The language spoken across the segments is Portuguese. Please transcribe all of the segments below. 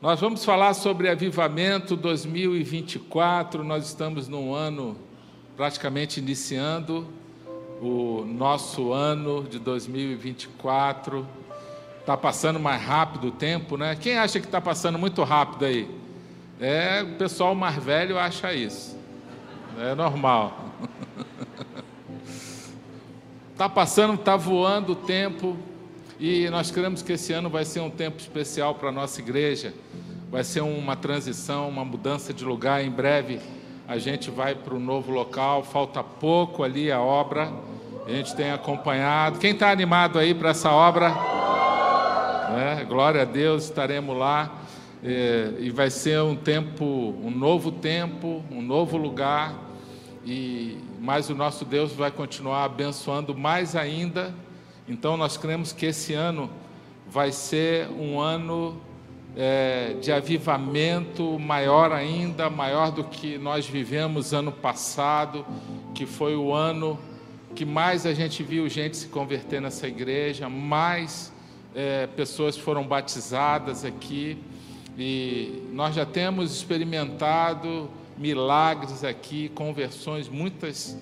Nós vamos falar sobre Avivamento 2024. Nós estamos num ano praticamente iniciando o nosso ano de 2024. Está passando mais rápido o tempo, né? Quem acha que está passando muito rápido aí? É, o pessoal mais velho acha isso. É normal. Está passando, está voando o tempo. E nós queremos que esse ano vai ser um tempo especial para a nossa igreja. Vai ser uma transição, uma mudança de lugar. Em breve a gente vai para o novo local. Falta pouco ali a obra. A gente tem acompanhado. Quem está animado aí para essa obra? É, glória a Deus, estaremos lá. É, e vai ser um tempo, um novo tempo, um novo lugar. E mas o nosso Deus vai continuar abençoando mais ainda então, nós cremos que esse ano vai ser um ano é, de avivamento maior ainda, maior do que nós vivemos ano passado, que foi o ano que mais a gente viu gente se converter nessa igreja, mais é, pessoas foram batizadas aqui, e nós já temos experimentado milagres aqui, conversões, muitas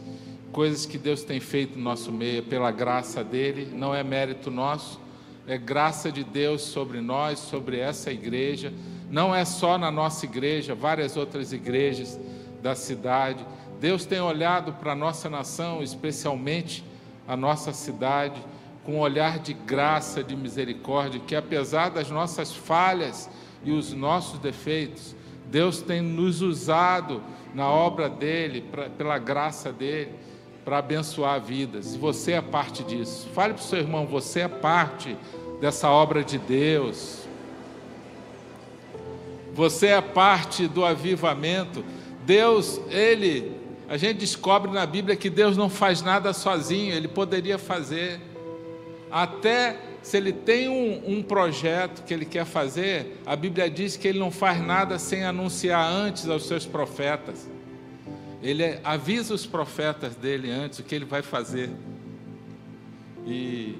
coisas que Deus tem feito no nosso meio, pela graça dele, não é mérito nosso, é graça de Deus sobre nós, sobre essa igreja. Não é só na nossa igreja, várias outras igrejas da cidade. Deus tem olhado para a nossa nação, especialmente a nossa cidade, com um olhar de graça, de misericórdia, que apesar das nossas falhas e os nossos defeitos, Deus tem nos usado na obra dele, pra, pela graça dele para abençoar vidas. E você é parte disso. Fale para o seu irmão, você é parte dessa obra de Deus. Você é parte do avivamento. Deus, Ele, a gente descobre na Bíblia que Deus não faz nada sozinho, Ele poderia fazer. Até se Ele tem um, um projeto que Ele quer fazer, a Bíblia diz que Ele não faz nada sem anunciar antes aos seus profetas. Ele avisa os profetas dele antes o que ele vai fazer. E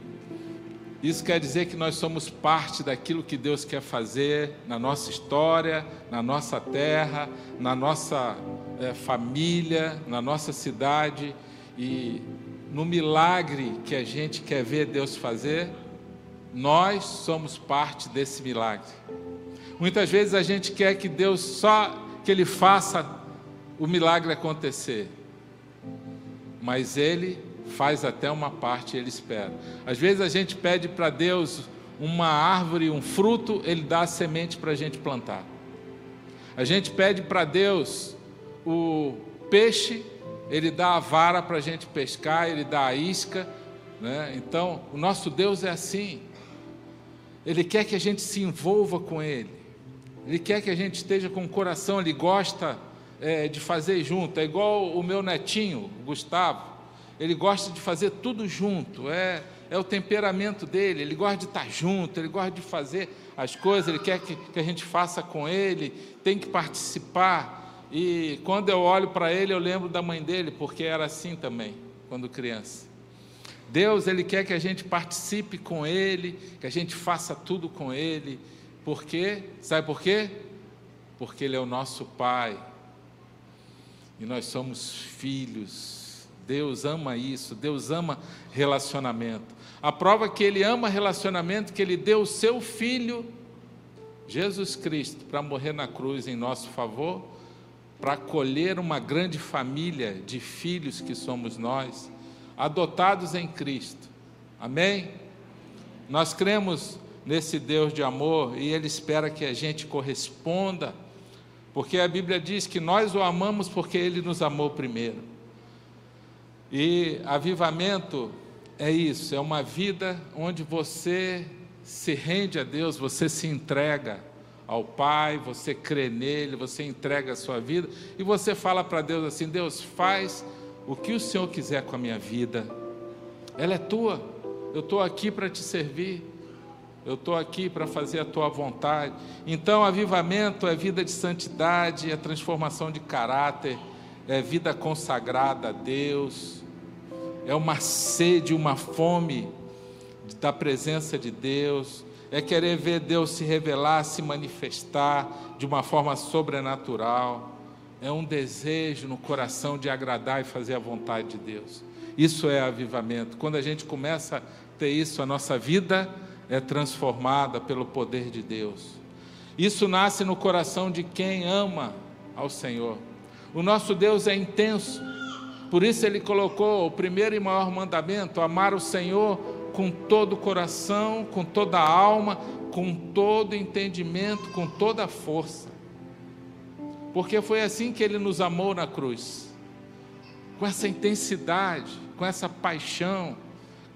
isso quer dizer que nós somos parte daquilo que Deus quer fazer na nossa história, na nossa terra, na nossa é, família, na nossa cidade e no milagre que a gente quer ver Deus fazer, nós somos parte desse milagre. Muitas vezes a gente quer que Deus só que Ele faça o milagre acontecer. Mas Ele faz até uma parte, Ele espera. Às vezes a gente pede para Deus uma árvore, um fruto, Ele dá a semente para a gente plantar. A gente pede para Deus o peixe, Ele dá a vara para a gente pescar, Ele dá a isca. Né? Então, o nosso Deus é assim. Ele quer que a gente se envolva com Ele. Ele quer que a gente esteja com o coração, Ele gosta é, de fazer junto. É igual o meu netinho, Gustavo. Ele gosta de fazer tudo junto. É, é o temperamento dele. Ele gosta de estar junto. Ele gosta de fazer as coisas. Ele quer que, que a gente faça com ele. Tem que participar. E quando eu olho para ele, eu lembro da mãe dele, porque era assim também, quando criança. Deus, Ele quer que a gente participe com Ele, que a gente faça tudo com Ele. Por quê? Sabe por quê? Porque Ele é o nosso Pai, e nós somos filhos. Deus ama isso, Deus ama relacionamento. A prova que Ele ama relacionamento, que Ele deu o seu Filho, Jesus Cristo, para morrer na cruz em nosso favor, para acolher uma grande família de filhos que somos nós, adotados em Cristo. Amém? Nós cremos nesse Deus de amor e Ele espera que a gente corresponda porque a Bíblia diz que nós o amamos porque ele nos amou primeiro. E avivamento é isso, é uma vida onde você se rende a Deus, você se entrega ao Pai, você crê nele, você entrega a sua vida e você fala para Deus assim: Deus, faz o que o Senhor quiser com a minha vida, ela é tua, eu estou aqui para te servir eu estou aqui para fazer a tua vontade. Então, avivamento é vida de santidade, é transformação de caráter, é vida consagrada a Deus, é uma sede, uma fome da presença de Deus, é querer ver Deus se revelar, se manifestar de uma forma sobrenatural. É um desejo no coração de agradar e fazer a vontade de Deus. Isso é avivamento. Quando a gente começa a ter isso, a nossa vida é transformada pelo poder de Deus. Isso nasce no coração de quem ama ao Senhor. O nosso Deus é intenso, por isso ele colocou o primeiro e maior mandamento: amar o Senhor com todo o coração, com toda a alma, com todo entendimento, com toda a força. Porque foi assim que ele nos amou na cruz, com essa intensidade, com essa paixão,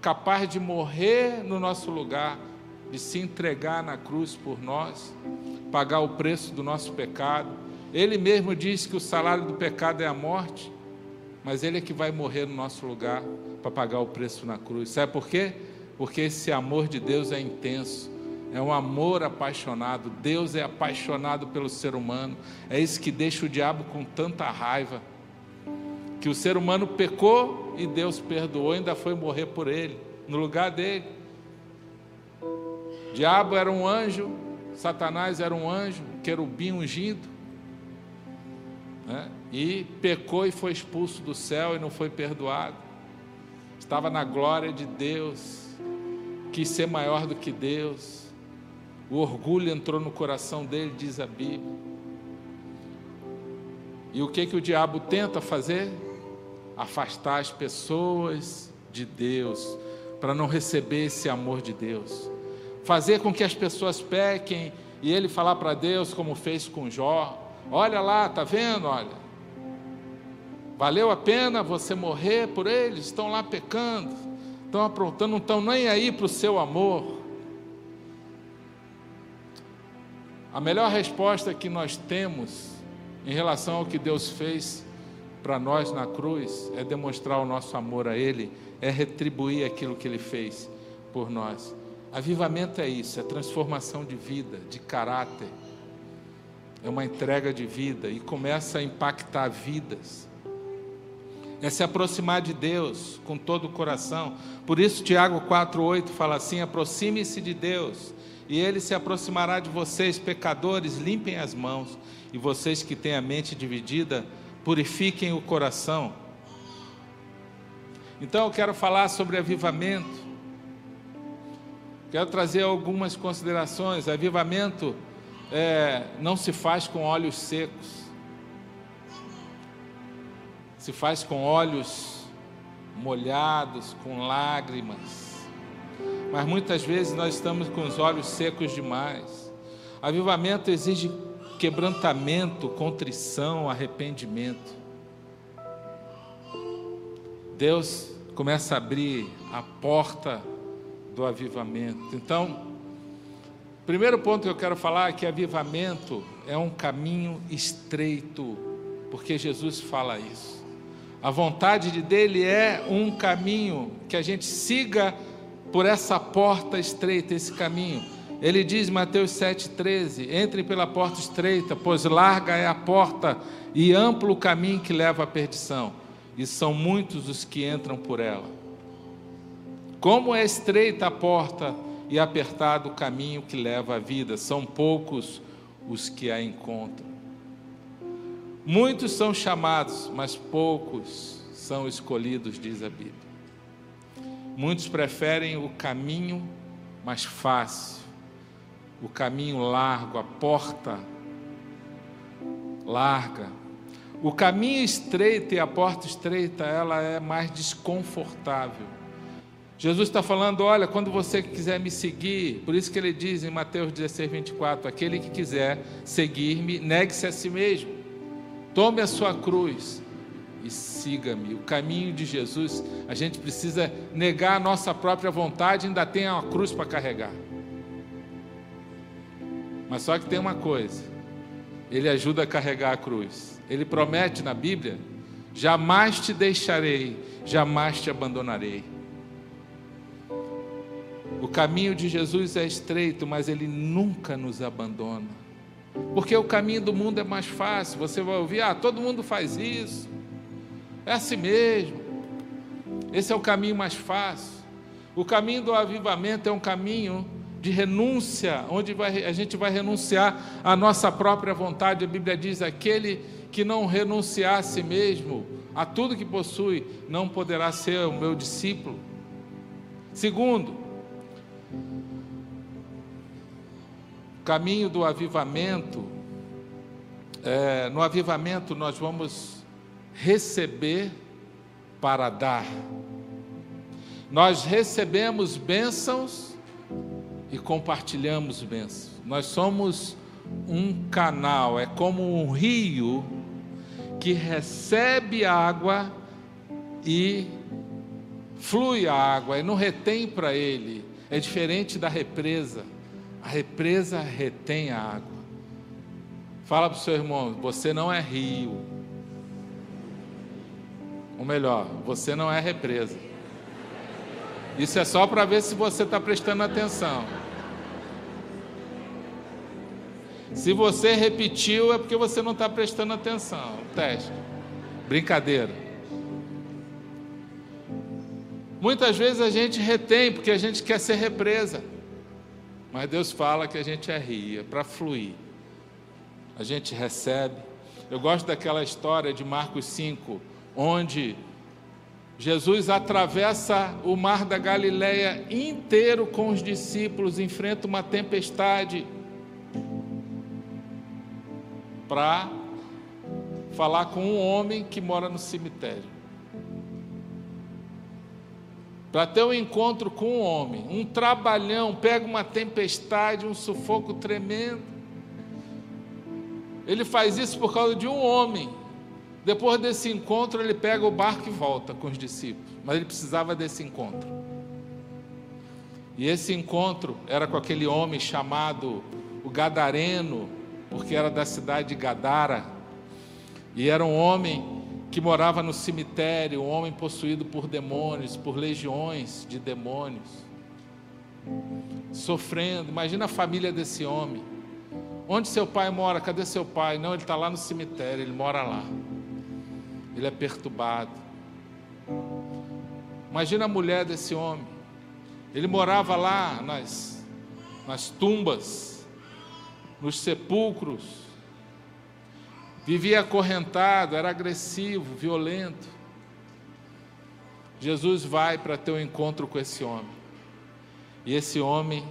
capaz de morrer no nosso lugar, de se entregar na cruz por nós, pagar o preço do nosso pecado. Ele mesmo disse que o salário do pecado é a morte, mas Ele é que vai morrer no nosso lugar para pagar o preço na cruz. Sabe por quê? Porque esse amor de Deus é intenso. É um amor apaixonado. Deus é apaixonado pelo ser humano. É isso que deixa o diabo com tanta raiva. Que o ser humano pecou e Deus perdoou, ainda foi morrer por ele, no lugar dele. Diabo era um anjo, Satanás era um anjo, querubim ungido. Né? E pecou e foi expulso do céu e não foi perdoado. Estava na glória de Deus, quis ser maior do que Deus o orgulho entrou no coração dele, diz a Bíblia. E o que que o diabo tenta fazer? Afastar as pessoas de Deus, para não receber esse amor de Deus. Fazer com que as pessoas pequem e ele falar para Deus como fez com Jó: "Olha lá, tá vendo, olha? Valeu a pena você morrer por eles, estão lá pecando, estão aprontando, não estão nem aí para o seu amor. A melhor resposta que nós temos em relação ao que Deus fez para nós na cruz é demonstrar o nosso amor a Ele, é retribuir aquilo que Ele fez por nós. Avivamento é isso, é transformação de vida, de caráter, é uma entrega de vida e começa a impactar vidas. É se aproximar de Deus com todo o coração. Por isso, Tiago 4,8 fala assim: aproxime-se de Deus e ele se aproximará de vocês, pecadores, limpem as mãos, e vocês que têm a mente dividida, purifiquem o coração. Então eu quero falar sobre avivamento. Quero trazer algumas considerações. Avivamento é, não se faz com olhos secos, se faz com olhos molhados, com lágrimas mas muitas vezes nós estamos com os olhos secos demais. Avivamento exige quebrantamento, contrição, arrependimento. Deus começa a abrir a porta do avivamento. Então, primeiro ponto que eu quero falar é que avivamento é um caminho estreito, porque Jesus fala isso. A vontade de dele é um caminho que a gente siga por essa porta estreita, esse caminho. Ele diz, Mateus 7,13: Entrem pela porta estreita, pois larga é a porta e amplo o caminho que leva à perdição, e são muitos os que entram por ela. Como é estreita a porta e apertado o caminho que leva à vida, são poucos os que a encontram. Muitos são chamados, mas poucos são escolhidos, diz a Bíblia. Muitos preferem o caminho mais fácil, o caminho largo, a porta larga. O caminho estreito e a porta estreita, ela é mais desconfortável. Jesus está falando: olha, quando você quiser me seguir, por isso que ele diz em Mateus 16, 24: aquele que quiser seguir-me, negue-se a si mesmo, tome a sua cruz e siga-me. O caminho de Jesus, a gente precisa negar a nossa própria vontade, ainda tem uma cruz para carregar. Mas só que tem uma coisa: Ele ajuda a carregar a cruz. Ele promete na Bíblia: jamais te deixarei, jamais te abandonarei. O caminho de Jesus é estreito, mas Ele nunca nos abandona. Porque o caminho do mundo é mais fácil. Você vai ouvir, ah, todo mundo faz isso. É assim mesmo. Esse é o caminho mais fácil. O caminho do avivamento é um caminho de renúncia, onde vai, a gente vai renunciar à nossa própria vontade. A Bíblia diz: aquele que não renunciar a si mesmo, a tudo que possui, não poderá ser o meu discípulo. Segundo, caminho do avivamento. É, no avivamento, nós vamos receber para dar. Nós recebemos bênçãos e compartilhamos bênçãos. Nós somos um canal, é como um rio que recebe água e flui a água e não retém para ele. É diferente da represa. A represa retém a água. Fala para o seu irmão: você não é rio. Ou melhor, você não é represa. Isso é só para ver se você está prestando atenção. Se você repetiu, é porque você não está prestando atenção. Teste. Brincadeira. Muitas vezes a gente retém porque a gente quer ser represa. Mas Deus fala que a gente é ria, para fluir. A gente recebe. Eu gosto daquela história de Marcos 5, onde Jesus atravessa o mar da Galileia inteiro com os discípulos, enfrenta uma tempestade para falar com um homem que mora no cemitério. Para ter um encontro com um homem, um trabalhão, pega uma tempestade, um sufoco tremendo. Ele faz isso por causa de um homem depois desse encontro, ele pega o barco e volta com os discípulos. Mas ele precisava desse encontro. E esse encontro era com aquele homem chamado o Gadareno, porque era da cidade de Gadara. E era um homem que morava no cemitério, um homem possuído por demônios, por legiões de demônios. Sofrendo. Imagina a família desse homem. Onde seu pai mora? Cadê seu pai? Não, ele está lá no cemitério, ele mora lá ele é perturbado. Imagina a mulher desse homem. Ele morava lá nas, nas tumbas, nos sepulcros, vivia acorrentado, era agressivo, violento. Jesus vai para ter um encontro com esse homem. E esse homem,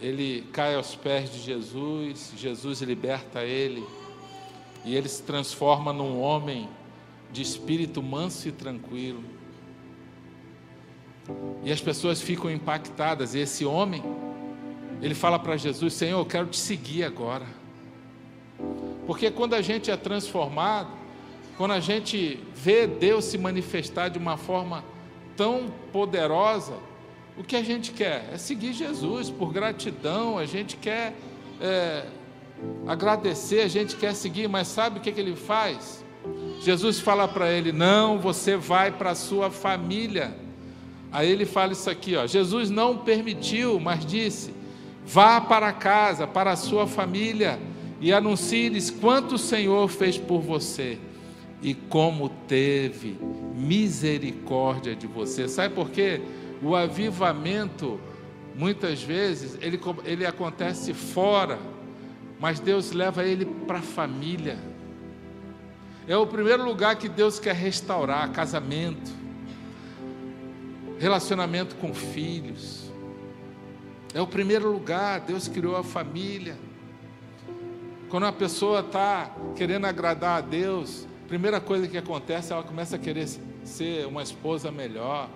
ele cai aos pés de Jesus, Jesus liberta ele, e ele se transforma num homem de espírito manso e tranquilo. E as pessoas ficam impactadas. E esse homem, ele fala para Jesus: Senhor, eu quero te seguir agora. Porque quando a gente é transformado, quando a gente vê Deus se manifestar de uma forma tão poderosa, o que a gente quer é seguir Jesus por gratidão, a gente quer é, agradecer, a gente quer seguir, mas sabe o que, que ele faz? Jesus fala para ele: Não, você vai para a sua família. Aí ele fala isso aqui: ó, Jesus não permitiu, mas disse: Vá para casa, para a sua família, e anuncie-lhes quanto o Senhor fez por você e como teve misericórdia de você. Sabe por quê? O avivamento, muitas vezes, ele, ele acontece fora, mas Deus leva ele para a família. É o primeiro lugar que Deus quer restaurar: casamento, relacionamento com filhos. É o primeiro lugar, Deus criou a família. Quando uma pessoa está querendo agradar a Deus, a primeira coisa que acontece, ela começa a querer ser uma esposa melhor,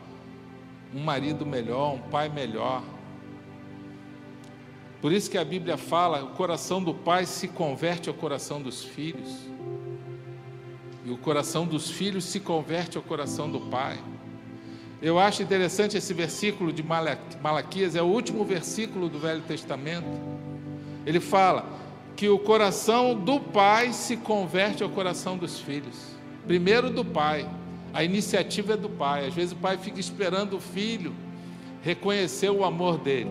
um marido melhor, um pai melhor. Por isso que a Bíblia fala: o coração do pai se converte ao coração dos filhos. E o coração dos filhos se converte ao coração do pai. Eu acho interessante esse versículo de Malaquias, é o último versículo do Velho Testamento. Ele fala que o coração do pai se converte ao coração dos filhos. Primeiro do pai, a iniciativa é do pai. Às vezes o pai fica esperando o filho reconhecer o amor dele.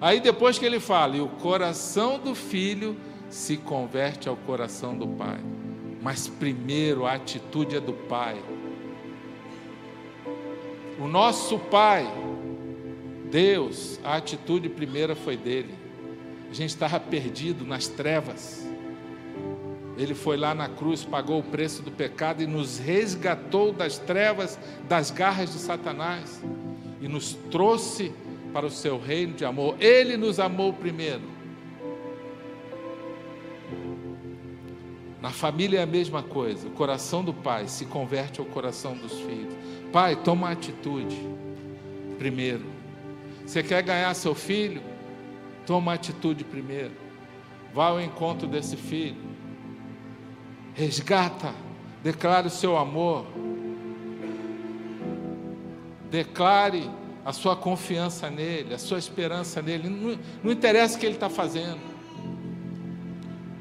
Aí depois que ele fala, e o coração do filho se converte ao coração do pai mas primeiro a atitude é do pai. O nosso pai, Deus, a atitude primeira foi dele. A gente estava perdido nas trevas. Ele foi lá na cruz, pagou o preço do pecado e nos resgatou das trevas, das garras de Satanás e nos trouxe para o seu reino de amor. Ele nos amou primeiro. Na família é a mesma coisa. O coração do pai se converte ao coração dos filhos. Pai, toma atitude primeiro. Você quer ganhar seu filho? Toma atitude primeiro. Vá ao encontro desse filho. Resgata. Declare o seu amor. Declare a sua confiança nele, a sua esperança nele. Não, não interessa o que ele está fazendo.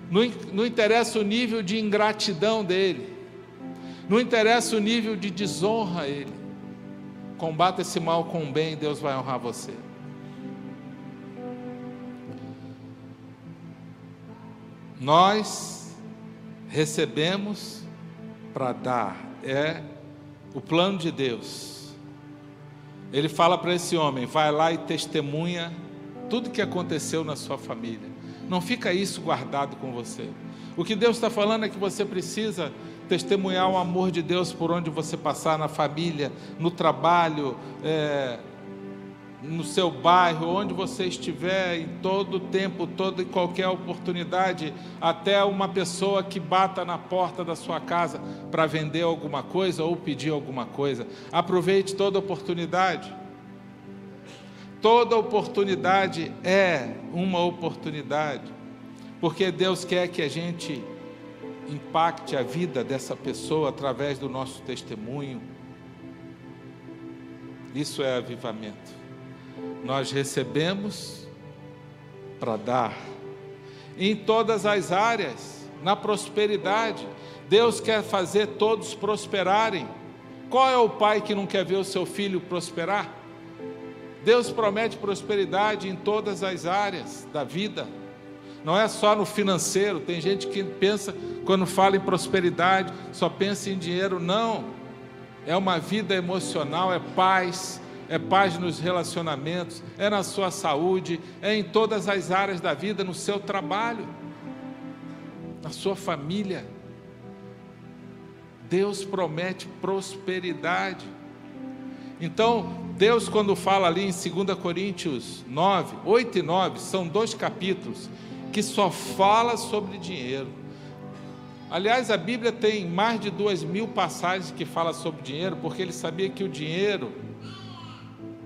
Não, não interessa o nível de ingratidão dele. Não interessa o nível de desonra a ele. Combata esse mal com o bem, Deus vai honrar você. Nós recebemos para dar, é o plano de Deus. Ele fala para esse homem: vai lá e testemunha tudo que aconteceu na sua família. Não fica isso guardado com você. O que Deus está falando é que você precisa testemunhar o amor de Deus por onde você passar, na família, no trabalho, é, no seu bairro, onde você estiver, em todo tempo, toda e qualquer oportunidade, até uma pessoa que bata na porta da sua casa para vender alguma coisa ou pedir alguma coisa. Aproveite toda oportunidade. Toda oportunidade é uma oportunidade, porque Deus quer que a gente impacte a vida dessa pessoa através do nosso testemunho. Isso é avivamento. Nós recebemos para dar em todas as áreas, na prosperidade. Deus quer fazer todos prosperarem. Qual é o pai que não quer ver o seu filho prosperar? Deus promete prosperidade em todas as áreas da vida. Não é só no financeiro. Tem gente que pensa, quando fala em prosperidade, só pensa em dinheiro. Não. É uma vida emocional, é paz, é paz nos relacionamentos, é na sua saúde, é em todas as áreas da vida, no seu trabalho, na sua família. Deus promete prosperidade. Então, Deus, quando fala ali em 2 Coríntios 9, 8 e 9, são dois capítulos que só fala sobre dinheiro. Aliás, a Bíblia tem mais de duas mil passagens que fala sobre dinheiro, porque ele sabia que o dinheiro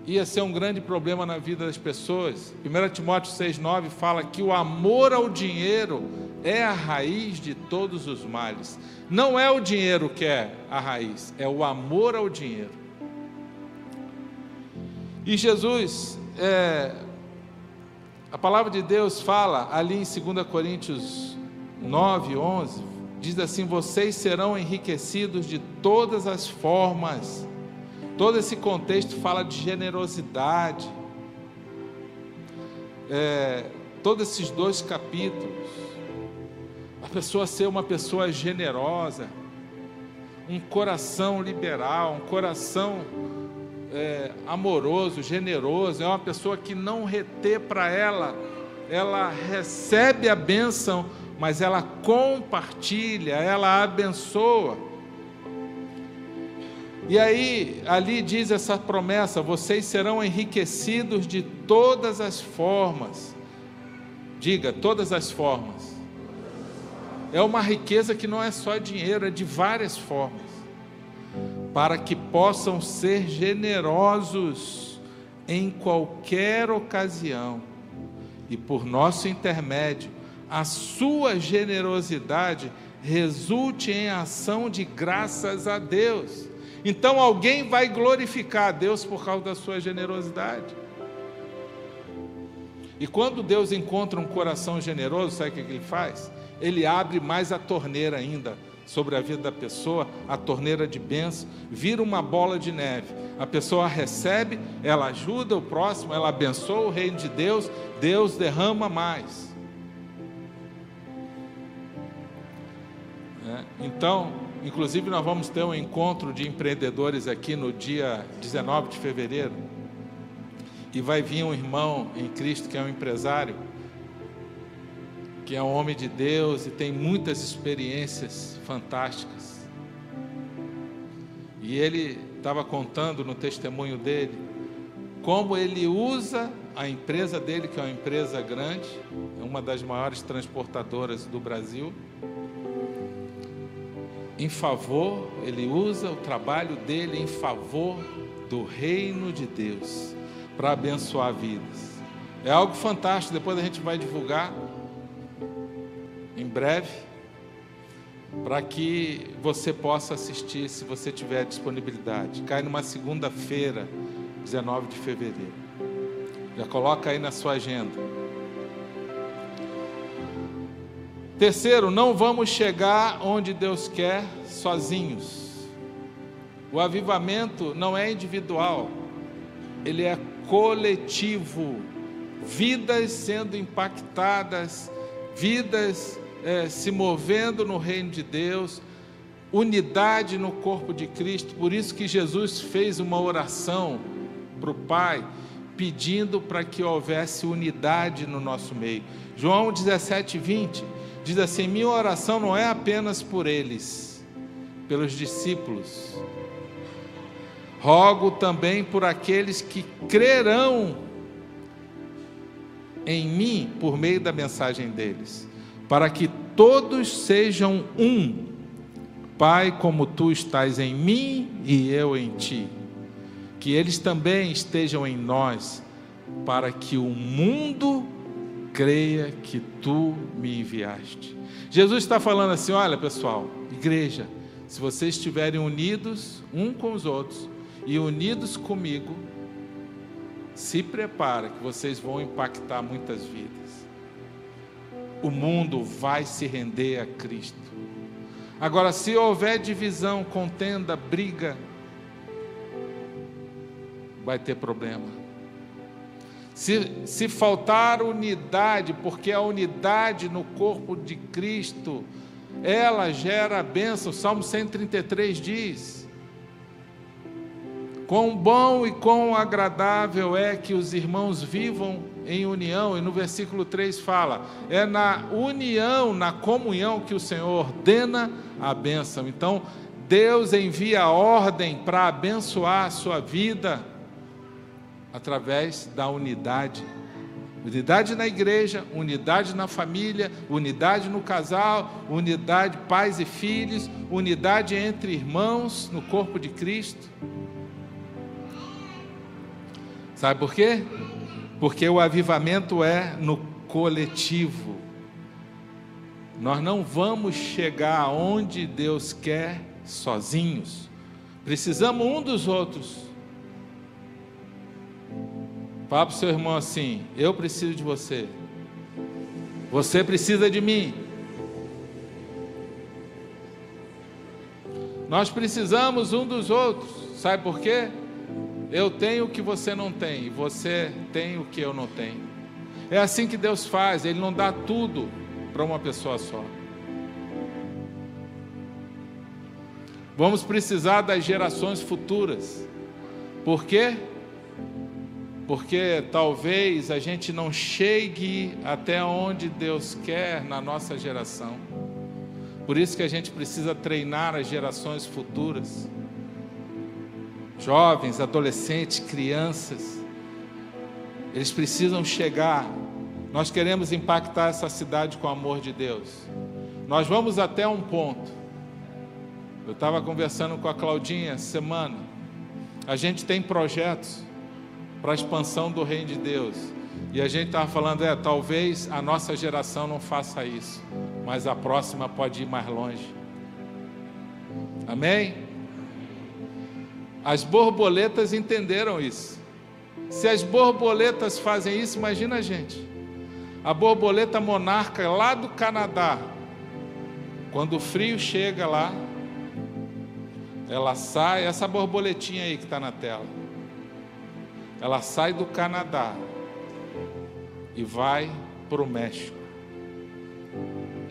ia ser um grande problema na vida das pessoas. 1 Timóteo 6,9 fala que o amor ao dinheiro é a raiz de todos os males. Não é o dinheiro que é a raiz, é o amor ao dinheiro. E Jesus, é, a palavra de Deus fala ali em 2 Coríntios 9, 11, diz assim: Vocês serão enriquecidos de todas as formas. Todo esse contexto fala de generosidade. É, todos esses dois capítulos, a pessoa ser uma pessoa generosa, um coração liberal, um coração é, amoroso, generoso, é uma pessoa que não retê para ela, ela recebe a bênção, mas ela compartilha, ela abençoa. E aí, ali diz essa promessa: vocês serão enriquecidos de todas as formas. Diga, todas as formas. É uma riqueza que não é só dinheiro, é de várias formas para que possam ser generosos em qualquer ocasião, e por nosso intermédio, a sua generosidade resulte em ação de graças a Deus. Então alguém vai glorificar a Deus por causa da sua generosidade. E quando Deus encontra um coração generoso, sabe o que ele faz? Ele abre mais a torneira ainda sobre a vida da pessoa, a torneira de bênção, vira uma bola de neve. A pessoa recebe, ela ajuda o próximo, ela abençoa o reino de Deus, Deus derrama mais. É, então, inclusive, nós vamos ter um encontro de empreendedores aqui no dia 19 de fevereiro. E vai vir um irmão em Cristo que é um empresário, que é um homem de Deus e tem muitas experiências fantásticas. E ele estava contando no testemunho dele como ele usa a empresa dele, que é uma empresa grande, é uma das maiores transportadoras do Brasil, em favor, ele usa o trabalho dele em favor do reino de Deus, para abençoar vidas. É algo fantástico, depois a gente vai divulgar em breve, para que você possa assistir se você tiver disponibilidade. Cai numa segunda-feira, 19 de fevereiro. Já coloca aí na sua agenda. Terceiro, não vamos chegar onde Deus quer sozinhos. O avivamento não é individual, ele é coletivo. Vidas sendo impactadas, vidas é, se movendo no reino de Deus, unidade no corpo de Cristo. Por isso que Jesus fez uma oração para o Pai pedindo para que houvesse unidade no nosso meio. João 17, 20 diz assim: Minha oração não é apenas por eles, pelos discípulos, rogo também por aqueles que crerão em mim por meio da mensagem deles, para que todos sejam um. Pai, como tu estás em mim e eu em ti que eles também estejam em nós, para que o mundo creia que tu me enviaste. Jesus está falando assim: olha pessoal, igreja, se vocês estiverem unidos um com os outros e unidos comigo, se prepara que vocês vão impactar muitas vidas. O mundo vai se render a Cristo. Agora, se houver divisão, contenda, briga, vai ter problema. Se, se faltar unidade, porque a unidade no corpo de Cristo, ela gera a bênção. Salmo 133 diz: Quão bom e quão agradável é que os irmãos vivam em união, e no versículo 3 fala: é na união, na comunhão que o Senhor ordena a bênção. Então, Deus envia a ordem para abençoar a sua vida através da unidade. Unidade na igreja, unidade na família, unidade no casal, unidade pais e filhos, unidade entre irmãos no corpo de Cristo. Sabe por quê? Porque o avivamento é no coletivo. Nós não vamos chegar aonde Deus quer sozinhos. Precisamos um dos outros. Fala para o seu irmão assim: Eu preciso de você. Você precisa de mim. Nós precisamos um dos outros. Sabe por quê? Eu tenho o que você não tem, e você tem o que eu não tenho. É assim que Deus faz, Ele não dá tudo para uma pessoa só. Vamos precisar das gerações futuras. Por quê? porque talvez a gente não chegue até onde Deus quer na nossa geração. Por isso que a gente precisa treinar as gerações futuras. Jovens, adolescentes, crianças, eles precisam chegar. Nós queremos impactar essa cidade com o amor de Deus. Nós vamos até um ponto. Eu estava conversando com a Claudinha semana. A gente tem projetos para a expansão do reino de Deus. E a gente estava falando, é, talvez a nossa geração não faça isso, mas a próxima pode ir mais longe. Amém? As borboletas entenderam isso. Se as borboletas fazem isso, imagina a gente. A borboleta monarca lá do Canadá, quando o frio chega lá, ela sai, essa borboletinha aí que está na tela ela sai do Canadá e vai para o México.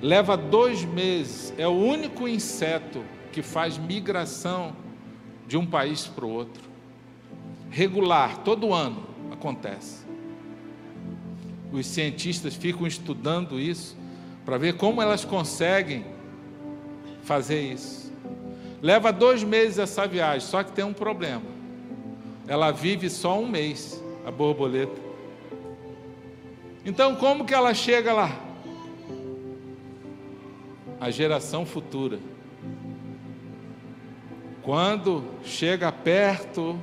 Leva dois meses, é o único inseto que faz migração de um país para o outro. Regular, todo ano acontece. Os cientistas ficam estudando isso para ver como elas conseguem fazer isso. Leva dois meses essa viagem, só que tem um problema. Ela vive só um mês, a borboleta. Então, como que ela chega lá? A geração futura. Quando chega perto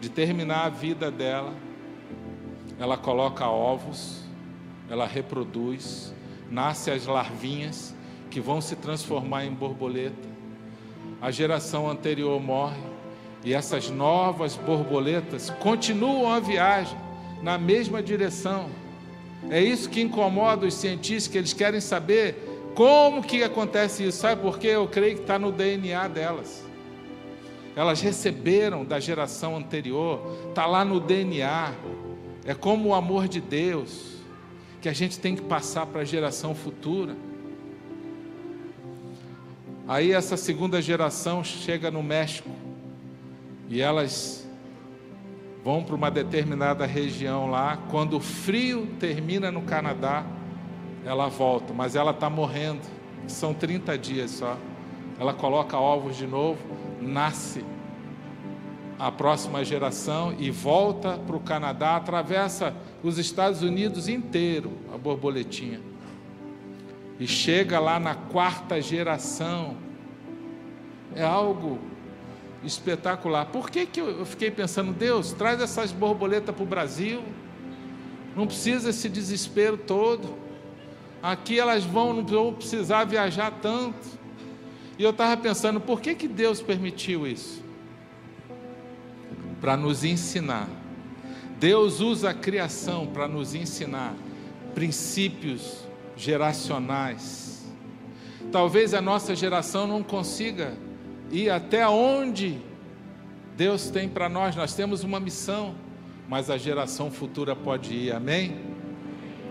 de terminar a vida dela, ela coloca ovos, ela reproduz, nasce as larvinhas que vão se transformar em borboleta. A geração anterior morre e essas novas borboletas continuam a viagem na mesma direção. É isso que incomoda os cientistas, que eles querem saber como que acontece isso. Sabe por quê? Eu creio que está no DNA delas. Elas receberam da geração anterior, está lá no DNA. É como o amor de Deus, que a gente tem que passar para a geração futura. Aí essa segunda geração chega no México e elas vão para uma determinada região lá. Quando o frio termina no Canadá, ela volta, mas ela está morrendo. São 30 dias só. Ela coloca ovos de novo, nasce a próxima geração e volta para o Canadá, atravessa os Estados Unidos inteiro, a borboletinha e chega lá na quarta geração. É algo espetacular. Por que, que eu fiquei pensando, Deus, traz essas borboletas para o Brasil? Não precisa esse desespero todo. Aqui elas vão, não precisar viajar tanto. E eu estava pensando, por que, que Deus permitiu isso? Para nos ensinar. Deus usa a criação para nos ensinar princípios geracionais. Talvez a nossa geração não consiga ir até onde Deus tem para nós. Nós temos uma missão, mas a geração futura pode ir. Amém?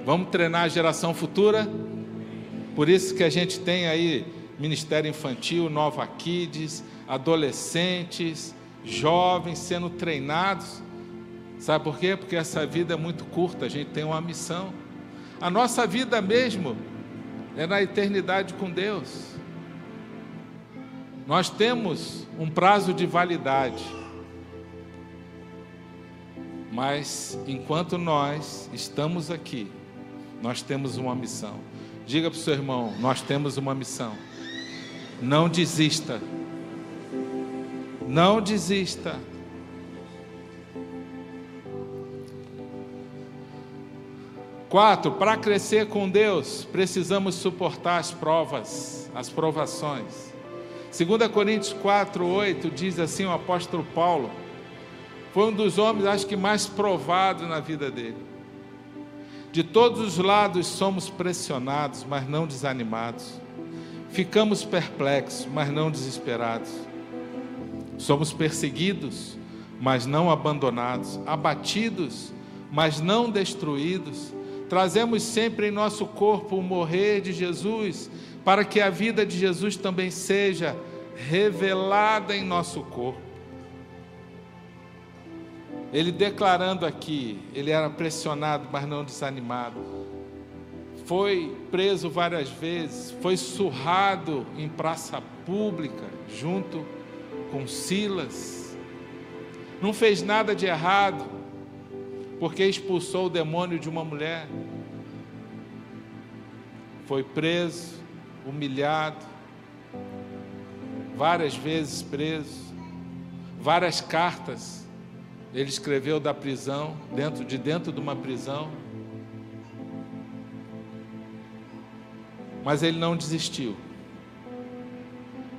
Vamos treinar a geração futura? Por isso que a gente tem aí Ministério Infantil, Nova Kids, adolescentes, jovens sendo treinados. Sabe por quê? Porque essa vida é muito curta, a gente tem uma missão. A nossa vida mesmo é na eternidade com Deus. Nós temos um prazo de validade. Mas enquanto nós estamos aqui, nós temos uma missão. Diga para o seu irmão: nós temos uma missão. Não desista. Não desista. Quatro, para crescer com Deus, precisamos suportar as provas, as provações. 2 Coríntios 4, 8 diz assim o apóstolo Paulo, foi um dos homens, acho que mais provado na vida dele. De todos os lados somos pressionados, mas não desanimados. Ficamos perplexos, mas não desesperados. Somos perseguidos, mas não abandonados. Abatidos, mas não destruídos Trazemos sempre em nosso corpo o morrer de Jesus, para que a vida de Jesus também seja revelada em nosso corpo. Ele declarando aqui, ele era pressionado, mas não desanimado. Foi preso várias vezes, foi surrado em praça pública, junto com Silas. Não fez nada de errado, porque expulsou o demônio de uma mulher. Foi preso, humilhado, várias vezes preso, várias cartas ele escreveu da prisão, dentro de dentro de uma prisão. Mas ele não desistiu.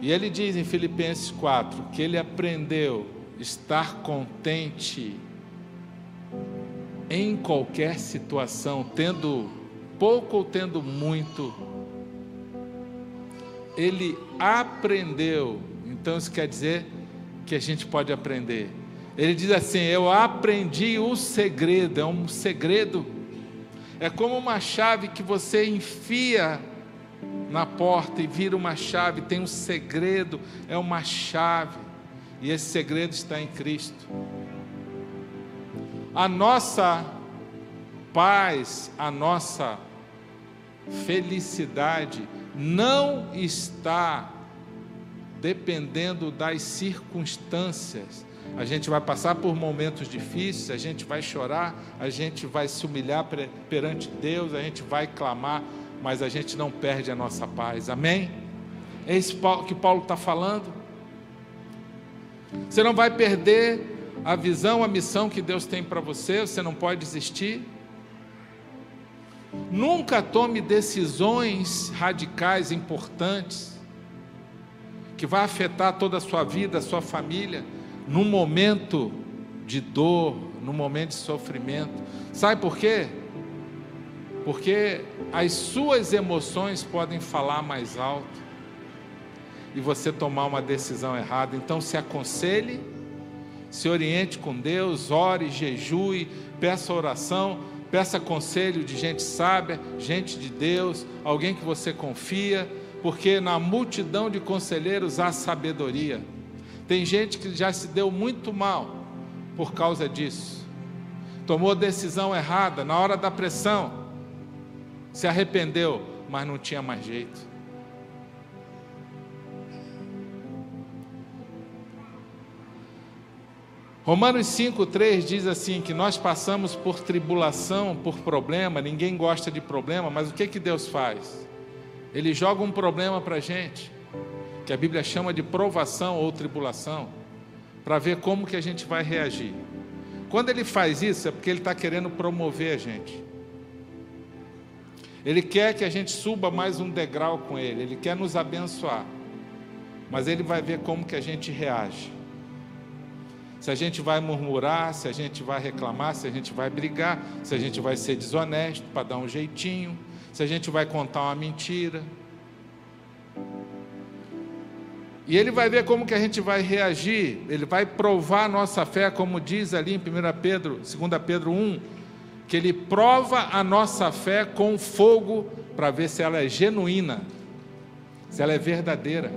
E ele diz em Filipenses 4 que ele aprendeu estar contente em qualquer situação, tendo pouco ou tendo muito, ele aprendeu. Então isso quer dizer que a gente pode aprender. Ele diz assim: Eu aprendi o segredo, é um segredo. É como uma chave que você enfia na porta e vira uma chave, tem um segredo, é uma chave. E esse segredo está em Cristo. A nossa paz, a nossa felicidade não está dependendo das circunstâncias. A gente vai passar por momentos difíceis, a gente vai chorar, a gente vai se humilhar perante Deus, a gente vai clamar, mas a gente não perde a nossa paz. Amém? É isso que Paulo está falando. Você não vai perder a visão, a missão que Deus tem para você, você não pode desistir. Nunca tome decisões radicais importantes que vai afetar toda a sua vida, a sua família, num momento de dor, num momento de sofrimento. Sabe por quê? Porque as suas emoções podem falar mais alto e você tomar uma decisão errada. Então se aconselhe, se oriente com Deus, ore, jejue, peça oração, peça conselho de gente sábia, gente de Deus, alguém que você confia, porque na multidão de conselheiros há sabedoria. Tem gente que já se deu muito mal por causa disso. Tomou decisão errada na hora da pressão se arrependeu, mas não tinha mais jeito. Romanos 5,3 diz assim: que nós passamos por tribulação, por problema, ninguém gosta de problema, mas o que, que Deus faz? Ele joga um problema para a gente, que a Bíblia chama de provação ou tribulação, para ver como que a gente vai reagir. Quando ele faz isso, é porque ele está querendo promover a gente. Ele quer que a gente suba mais um degrau com Ele, Ele quer nos abençoar. Mas Ele vai ver como que a gente reage. Se a gente vai murmurar, se a gente vai reclamar, se a gente vai brigar, se a gente vai ser desonesto para dar um jeitinho, se a gente vai contar uma mentira. E ele vai ver como que a gente vai reagir, ele vai provar nossa fé, como diz ali em 1 Pedro, 2 Pedro 1, que Ele prova a nossa fé com fogo para ver se ela é genuína, se ela é verdadeira.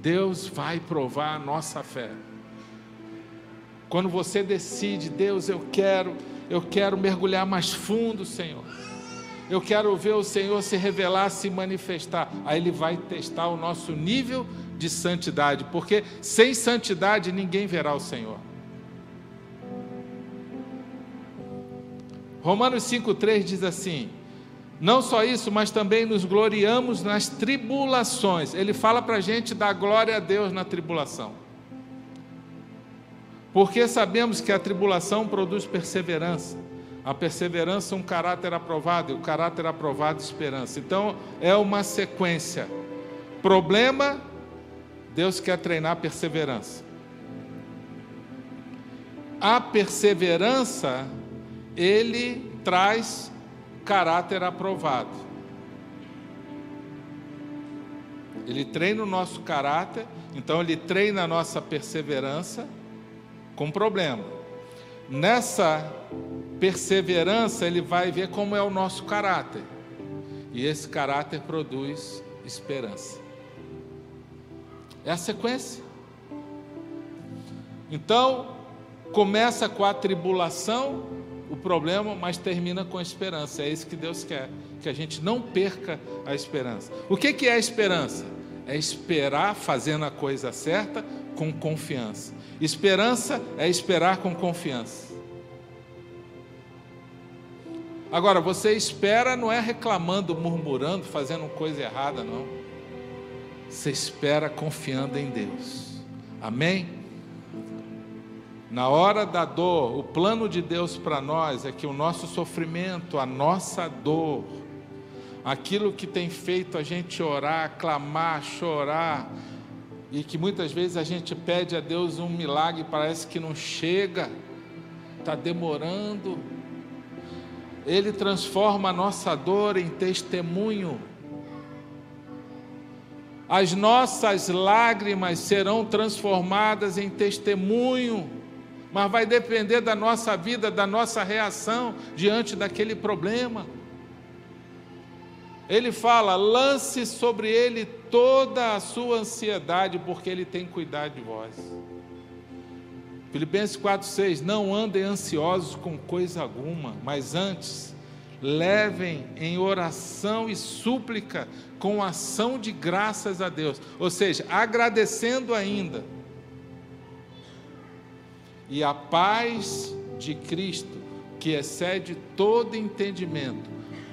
Deus vai provar a nossa fé. Quando você decide, Deus, eu quero, eu quero mergulhar mais fundo, Senhor. Eu quero ver o Senhor se revelar, se manifestar. Aí Ele vai testar o nosso nível de santidade, porque sem santidade ninguém verá o Senhor. Romanos 5,3 diz assim: não só isso, mas também nos gloriamos nas tribulações. Ele fala para a gente dar glória a Deus na tribulação. Porque sabemos que a tribulação produz perseverança. A perseverança, um caráter aprovado, e o caráter aprovado, esperança. Então, é uma sequência. Problema, Deus quer treinar perseverança. A perseverança ele traz caráter aprovado. Ele treina o nosso caráter, então ele treina a nossa perseverança com problema. Nessa perseverança, ele vai ver como é o nosso caráter. E esse caráter produz esperança. É a sequência. Então, começa com a tribulação, o problema, mas termina com a esperança. É isso que Deus quer, que a gente não perca a esperança. O que, que é a esperança? É esperar fazendo a coisa certa com confiança. Esperança é esperar com confiança. Agora, você espera não é reclamando, murmurando, fazendo coisa errada, não. Você espera confiando em Deus. Amém? Na hora da dor, o plano de Deus para nós é que o nosso sofrimento, a nossa dor, aquilo que tem feito a gente orar, clamar, chorar, e que muitas vezes a gente pede a Deus um milagre, parece que não chega, está demorando. Ele transforma a nossa dor em testemunho. As nossas lágrimas serão transformadas em testemunho mas vai depender da nossa vida, da nossa reação diante daquele problema. Ele fala: lance sobre ele toda a sua ansiedade, porque ele tem cuidado de vós. Filipenses 4,6: Não andem ansiosos com coisa alguma, mas antes levem em oração e súplica com ação de graças a Deus, ou seja, agradecendo ainda. E a paz de Cristo, que excede todo entendimento,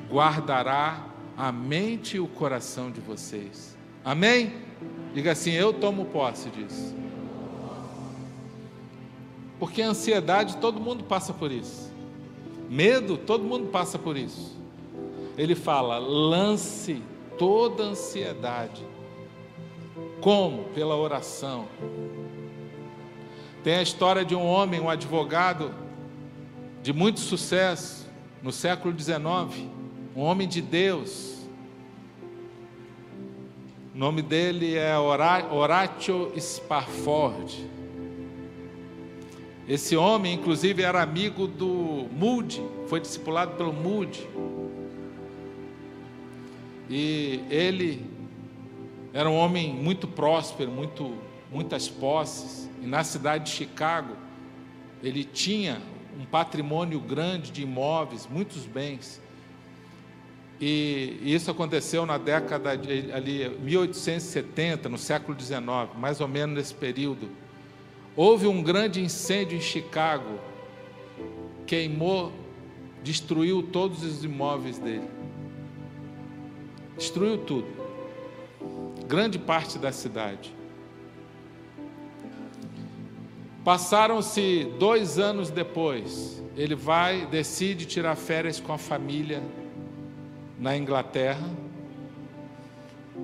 guardará a mente e o coração de vocês. Amém? Diga assim: Eu tomo posse disso. Porque a ansiedade, todo mundo passa por isso. Medo, todo mundo passa por isso. Ele fala: lance toda ansiedade. Como? Pela oração. Tem a história de um homem, um advogado de muito sucesso no século XIX, um homem de Deus. O nome dele é Horatio Sparford. Esse homem, inclusive, era amigo do Moody, foi discipulado pelo Moody. E ele era um homem muito próspero, muito, muitas posses. E na cidade de Chicago, ele tinha um patrimônio grande de imóveis, muitos bens. E isso aconteceu na década de ali, 1870, no século XIX, mais ou menos nesse período. Houve um grande incêndio em Chicago, queimou, destruiu todos os imóveis dele. Destruiu tudo. Grande parte da cidade. Passaram-se dois anos depois, ele vai, decide tirar férias com a família na Inglaterra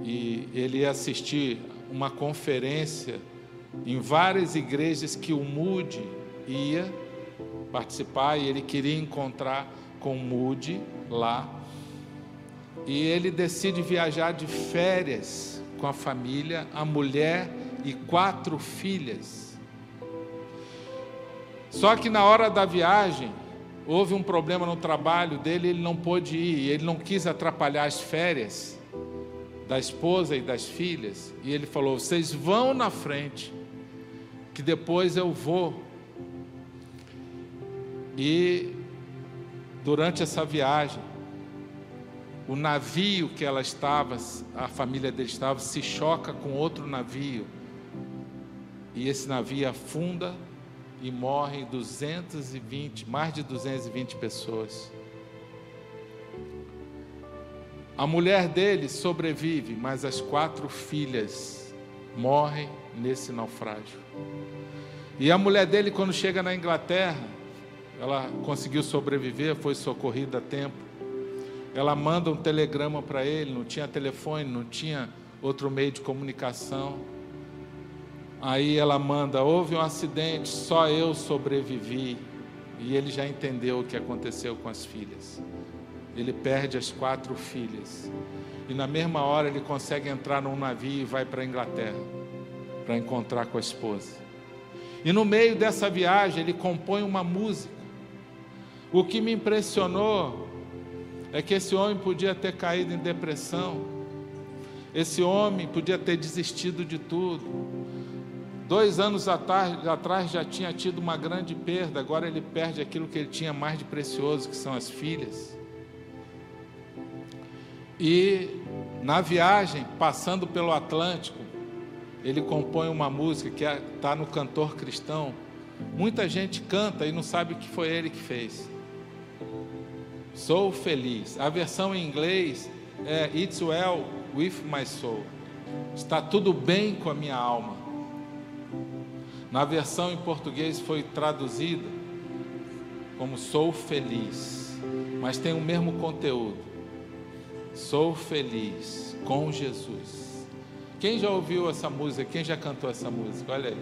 e ele ia assistir uma conferência em várias igrejas que o Moody ia participar e ele queria encontrar com o Moody lá. E ele decide viajar de férias com a família, a mulher e quatro filhas. Só que na hora da viagem, houve um problema no trabalho dele, ele não pôde ir, ele não quis atrapalhar as férias da esposa e das filhas, e ele falou: "Vocês vão na frente, que depois eu vou. E durante essa viagem, o navio que ela estava, a família dele estava, se choca com outro navio. E esse navio afunda e morrem 220, mais de 220 pessoas. A mulher dele sobrevive, mas as quatro filhas morrem nesse naufrágio. E a mulher dele, quando chega na Inglaterra, ela conseguiu sobreviver, foi socorrida a tempo. Ela manda um telegrama para ele, não tinha telefone, não tinha outro meio de comunicação. Aí ela manda: houve um acidente, só eu sobrevivi. E ele já entendeu o que aconteceu com as filhas. Ele perde as quatro filhas. E na mesma hora ele consegue entrar num navio e vai para a Inglaterra para encontrar com a esposa. E no meio dessa viagem ele compõe uma música. O que me impressionou é que esse homem podia ter caído em depressão. Esse homem podia ter desistido de tudo. Dois anos atrás já tinha tido uma grande perda, agora ele perde aquilo que ele tinha mais de precioso, que são as filhas. E na viagem, passando pelo Atlântico, ele compõe uma música que está no cantor cristão. Muita gente canta e não sabe que foi ele que fez. Sou feliz. A versão em inglês é It's well with my soul. Está tudo bem com a minha alma. Na versão em português foi traduzida como sou feliz, mas tem o mesmo conteúdo. Sou feliz com Jesus. Quem já ouviu essa música? Quem já cantou essa música? Olha aí.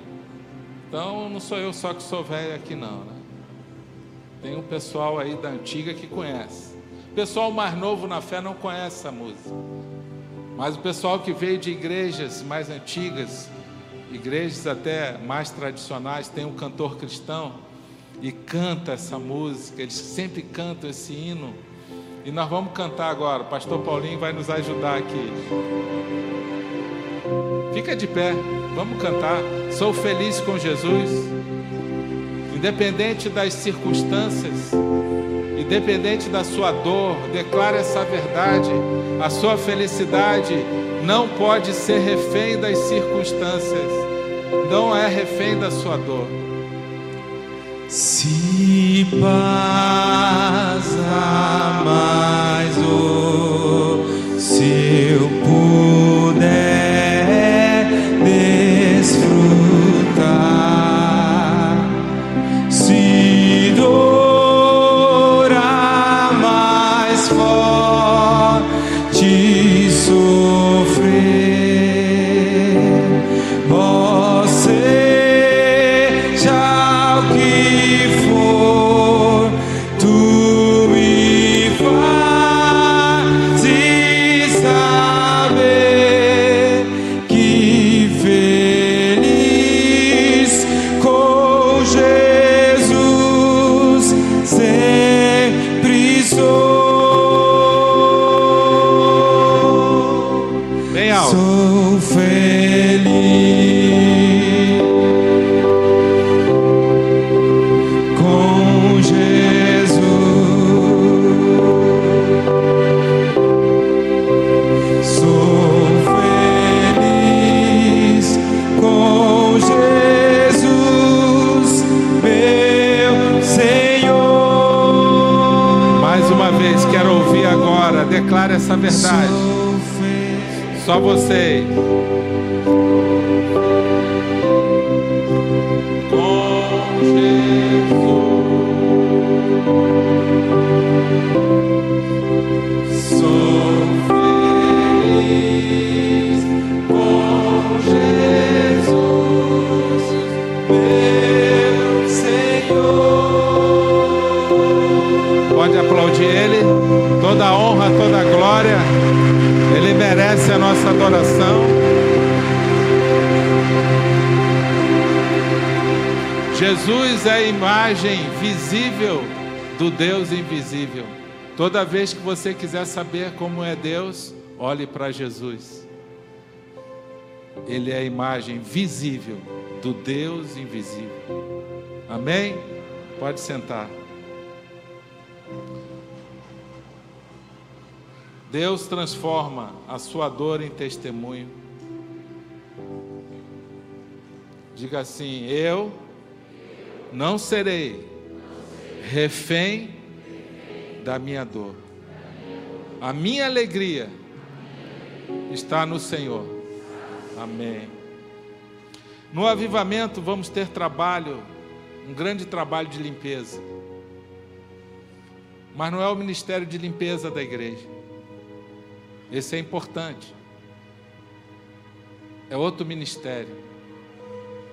Então não sou eu só que sou velho aqui não, né? Tem um pessoal aí da antiga que conhece. O pessoal mais novo na fé não conhece essa música. Mas o pessoal que veio de igrejas mais antigas, igrejas até mais tradicionais, tem um cantor cristão e canta essa música, eles sempre cantam esse hino. E nós vamos cantar agora. O pastor Paulinho vai nos ajudar aqui. Fica de pé, vamos cantar. Sou feliz com Jesus. independente das circunstâncias, independente da sua dor, declare essa verdade. A sua felicidade não pode ser refém das circunstâncias, não é refém da sua dor. Se passa mais o Aplaudir Ele. Toda honra, toda glória. Ele merece a nossa adoração. Jesus é a imagem visível do Deus invisível. Toda vez que você quiser saber como é Deus, olhe para Jesus. Ele é a imagem visível do Deus invisível. Amém? Pode sentar. Deus transforma a sua dor em testemunho. Diga assim: Eu não serei refém da minha dor. A minha alegria está no Senhor. Amém. No avivamento vamos ter trabalho, um grande trabalho de limpeza. Mas não é o ministério de limpeza da igreja. Esse é importante. É outro ministério.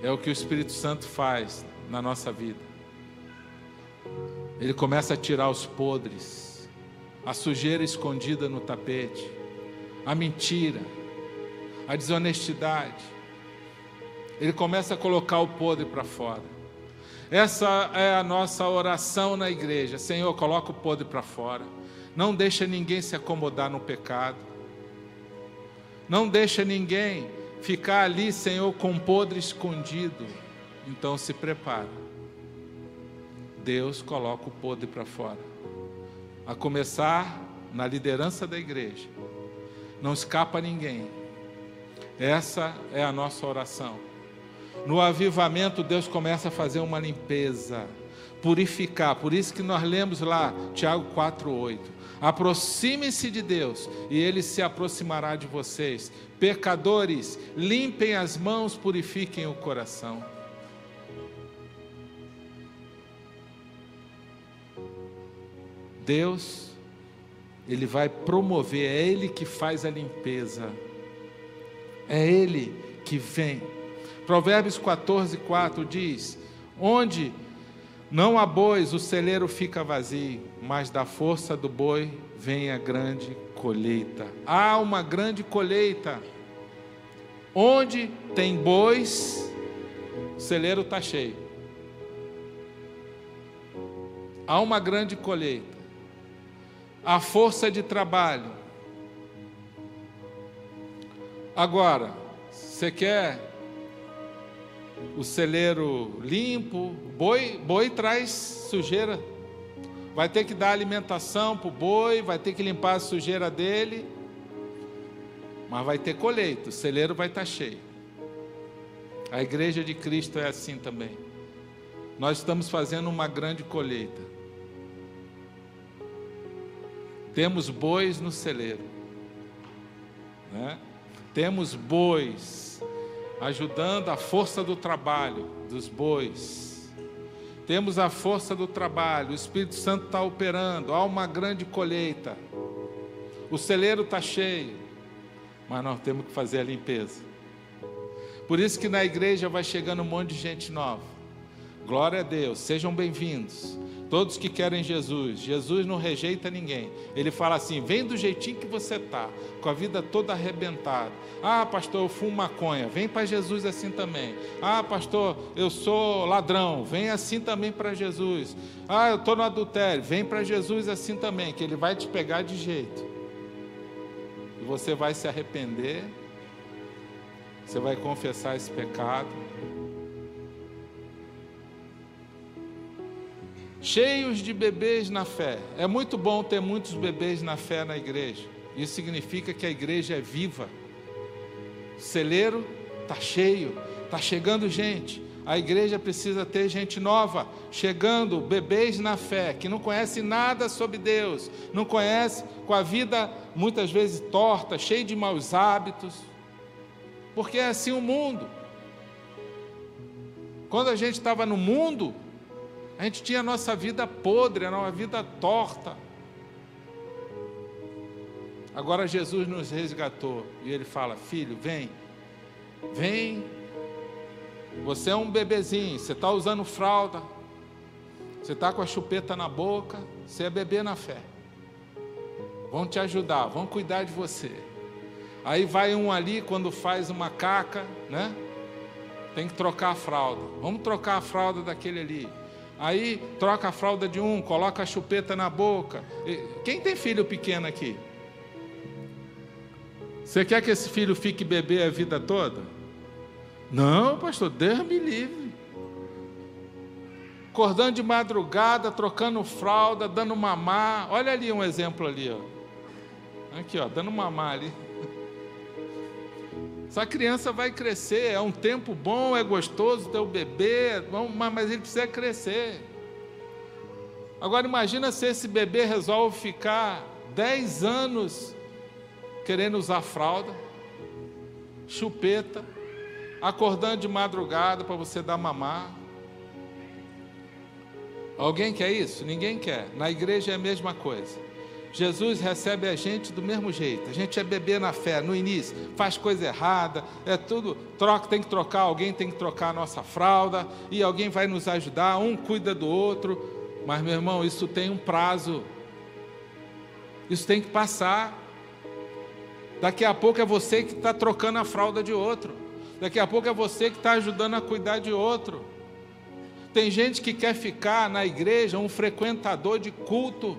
É o que o Espírito Santo faz na nossa vida. Ele começa a tirar os podres, a sujeira escondida no tapete, a mentira, a desonestidade. Ele começa a colocar o podre para fora. Essa é a nossa oração na igreja. Senhor, coloca o podre para fora. Não deixa ninguém se acomodar no pecado. Não deixa ninguém ficar ali, Senhor, com podre escondido. Então se prepara. Deus coloca o podre para fora. A começar na liderança da igreja. Não escapa ninguém. Essa é a nossa oração. No avivamento, Deus começa a fazer uma limpeza, purificar. Por isso que nós lemos lá, Tiago 4,8. Aproxime-se de Deus e Ele se aproximará de vocês. Pecadores, limpem as mãos, purifiquem o coração. Deus, Ele vai promover, é Ele que faz a limpeza, é Ele que vem. Provérbios 14, 4 diz: Onde não há bois, o celeiro fica vazio, mas da força do boi vem a grande colheita. Há uma grande colheita. Onde tem bois, o celeiro está cheio. Há uma grande colheita. A força de trabalho. Agora, você quer o celeiro limpo. Boi, boi traz sujeira. Vai ter que dar alimentação para o boi, vai ter que limpar a sujeira dele. Mas vai ter colheita, o celeiro vai estar cheio. A igreja de Cristo é assim também. Nós estamos fazendo uma grande colheita. Temos bois no celeiro. Né? Temos bois ajudando a força do trabalho dos bois. Temos a força do trabalho, o Espírito Santo está operando, há uma grande colheita. O celeiro está cheio, mas nós temos que fazer a limpeza. Por isso que na igreja vai chegando um monte de gente nova. Glória a Deus, sejam bem-vindos. Todos que querem Jesus, Jesus não rejeita ninguém. Ele fala assim: vem do jeitinho que você está, com a vida toda arrebentada. Ah, pastor, eu fumo maconha, vem para Jesus assim também. Ah, pastor, eu sou ladrão, vem assim também para Jesus. Ah, eu estou no adultério, vem para Jesus assim também, que Ele vai te pegar de jeito. E você vai se arrepender, você vai confessar esse pecado cheios de bebês na fé. É muito bom ter muitos bebês na fé na igreja. Isso significa que a igreja é viva. Celeiro está cheio, está chegando gente. A igreja precisa ter gente nova, chegando, bebês na fé, que não conhece nada sobre Deus, não conhece, com a vida muitas vezes torta, cheio de maus hábitos, porque é assim o mundo. Quando a gente estava no mundo, a gente tinha a nossa vida podre, a nossa vida torta. Agora Jesus nos resgatou e ele fala: Filho, vem, vem. Você é um bebezinho, você está usando fralda, você está com a chupeta na boca, você é bebê na fé. Vão te ajudar, vão cuidar de você. Aí vai um ali quando faz uma caca, né? Tem que trocar a fralda. Vamos trocar a fralda daquele ali. Aí troca a fralda de um, coloca a chupeta na boca. Quem tem filho pequeno aqui? Você quer que esse filho fique bebê a vida toda? Não, pastor, Deus me livre. Acordando de madrugada, trocando fralda, dando mamar. Olha ali um exemplo ali, ó. Aqui, ó, dando mamar ali. Essa criança vai crescer, é um tempo bom, é gostoso ter o bebê, mas ele precisa crescer. Agora imagina se esse bebê resolve ficar 10 anos querendo usar fralda, chupeta, acordando de madrugada para você dar mamar. Alguém quer isso? Ninguém quer. Na igreja é a mesma coisa. Jesus recebe a gente do mesmo jeito. A gente é bebê na fé no início, faz coisa errada, é tudo, troca, tem que trocar, alguém tem que trocar a nossa fralda, e alguém vai nos ajudar, um cuida do outro. Mas, meu irmão, isso tem um prazo. Isso tem que passar. Daqui a pouco é você que está trocando a fralda de outro. Daqui a pouco é você que está ajudando a cuidar de outro. Tem gente que quer ficar na igreja um frequentador de culto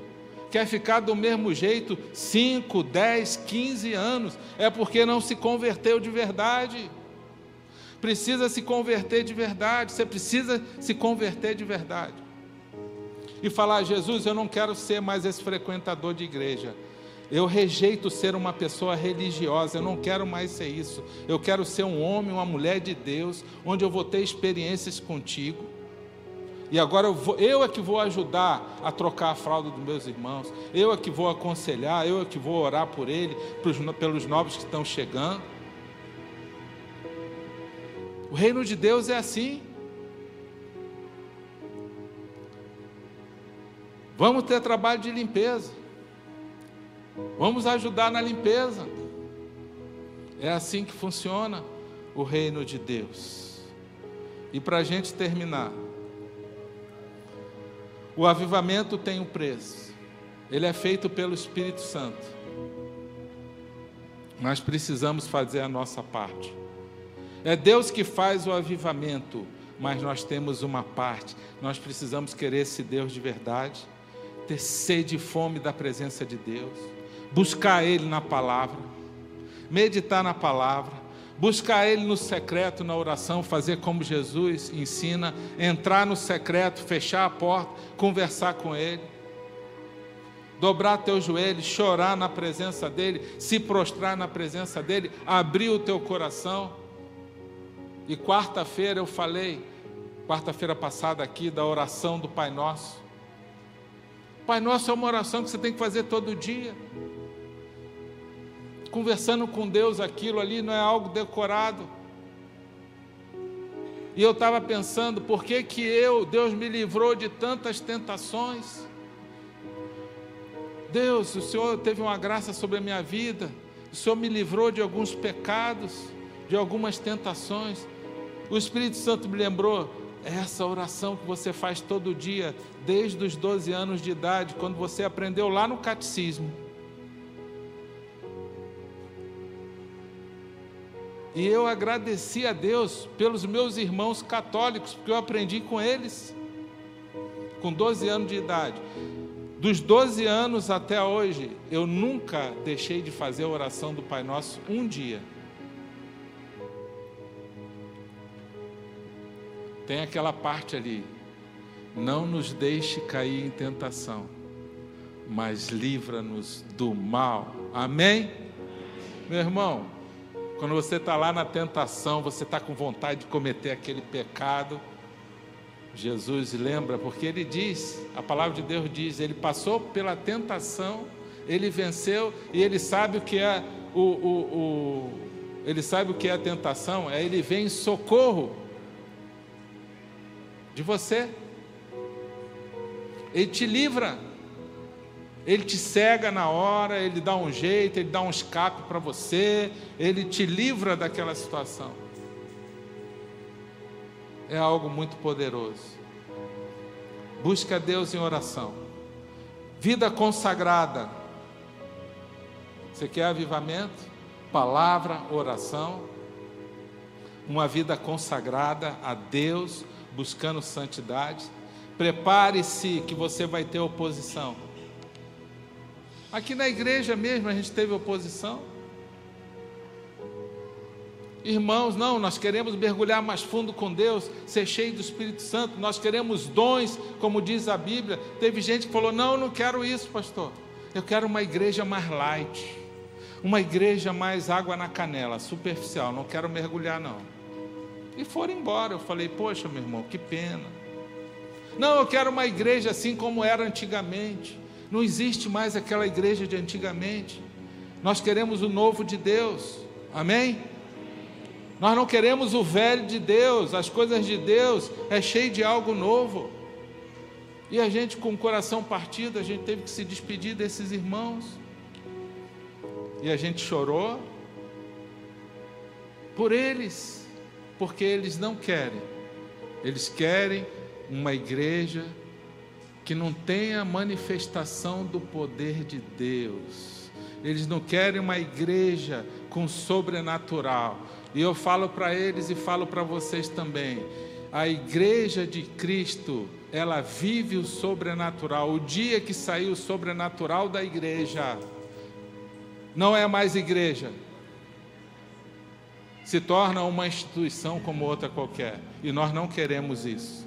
quer ficar do mesmo jeito 5, 10, 15 anos, é porque não se converteu de verdade. Precisa se converter de verdade, você precisa se converter de verdade. E falar, Jesus, eu não quero ser mais esse frequentador de igreja. Eu rejeito ser uma pessoa religiosa, eu não quero mais ser isso. Eu quero ser um homem, uma mulher de Deus, onde eu vou ter experiências contigo. E agora eu, vou, eu é que vou ajudar a trocar a fralda dos meus irmãos. Eu é que vou aconselhar, eu é que vou orar por ele, pelos novos que estão chegando. O reino de Deus é assim. Vamos ter trabalho de limpeza. Vamos ajudar na limpeza. É assim que funciona o reino de Deus. E para a gente terminar, o avivamento tem um preço. Ele é feito pelo Espírito Santo. Nós precisamos fazer a nossa parte. É Deus que faz o avivamento, mas nós temos uma parte. Nós precisamos querer esse Deus de verdade, ter sede e fome da presença de Deus, buscar Ele na palavra, meditar na palavra, buscar Ele no secreto, na oração, fazer como Jesus ensina, entrar no secreto, fechar a porta, conversar com Ele, dobrar teu joelho, chorar na presença dEle, se prostrar na presença dEle, abrir o teu coração. E quarta-feira eu falei, quarta-feira passada aqui, da oração do Pai Nosso. Pai Nosso é uma oração que você tem que fazer todo dia conversando com Deus aquilo ali não é algo decorado. E eu estava pensando, por que que eu, Deus me livrou de tantas tentações? Deus, o Senhor teve uma graça sobre a minha vida, o Senhor me livrou de alguns pecados, de algumas tentações. O Espírito Santo me lembrou, é essa oração que você faz todo dia, desde os 12 anos de idade, quando você aprendeu lá no catecismo. E eu agradeci a Deus pelos meus irmãos católicos, porque eu aprendi com eles, com 12 anos de idade. Dos 12 anos até hoje, eu nunca deixei de fazer a oração do Pai Nosso um dia. Tem aquela parte ali, não nos deixe cair em tentação, mas livra-nos do mal. Amém? Meu irmão, quando você está lá na tentação, você está com vontade de cometer aquele pecado. Jesus lembra, porque ele diz, a palavra de Deus diz, ele passou pela tentação, ele venceu e ele sabe o que é o, o, o ele sabe o que é a tentação, é ele vem em socorro de você. Ele te livra. Ele te cega na hora, ele dá um jeito, ele dá um escape para você, ele te livra daquela situação. É algo muito poderoso. Busca Deus em oração. Vida consagrada. Você quer avivamento? Palavra, oração. Uma vida consagrada a Deus, buscando santidade. Prepare-se que você vai ter oposição. Aqui na igreja mesmo a gente teve oposição. Irmãos, não, nós queremos mergulhar mais fundo com Deus, ser cheio do Espírito Santo, nós queremos dons, como diz a Bíblia. Teve gente que falou: Não, não quero isso, pastor. Eu quero uma igreja mais light, uma igreja mais água na canela, superficial, não quero mergulhar, não. E foram embora. Eu falei: Poxa, meu irmão, que pena. Não, eu quero uma igreja assim como era antigamente. Não existe mais aquela igreja de antigamente. Nós queremos o novo de Deus. Amém? Nós não queremos o velho de Deus. As coisas de Deus é cheio de algo novo. E a gente com o coração partido, a gente teve que se despedir desses irmãos. E a gente chorou por eles, porque eles não querem. Eles querem uma igreja que não tenha manifestação do poder de Deus. Eles não querem uma igreja com sobrenatural. E eu falo para eles e falo para vocês também. A igreja de Cristo, ela vive o sobrenatural. O dia que saiu o sobrenatural da igreja, não é mais igreja. Se torna uma instituição como outra qualquer. E nós não queremos isso.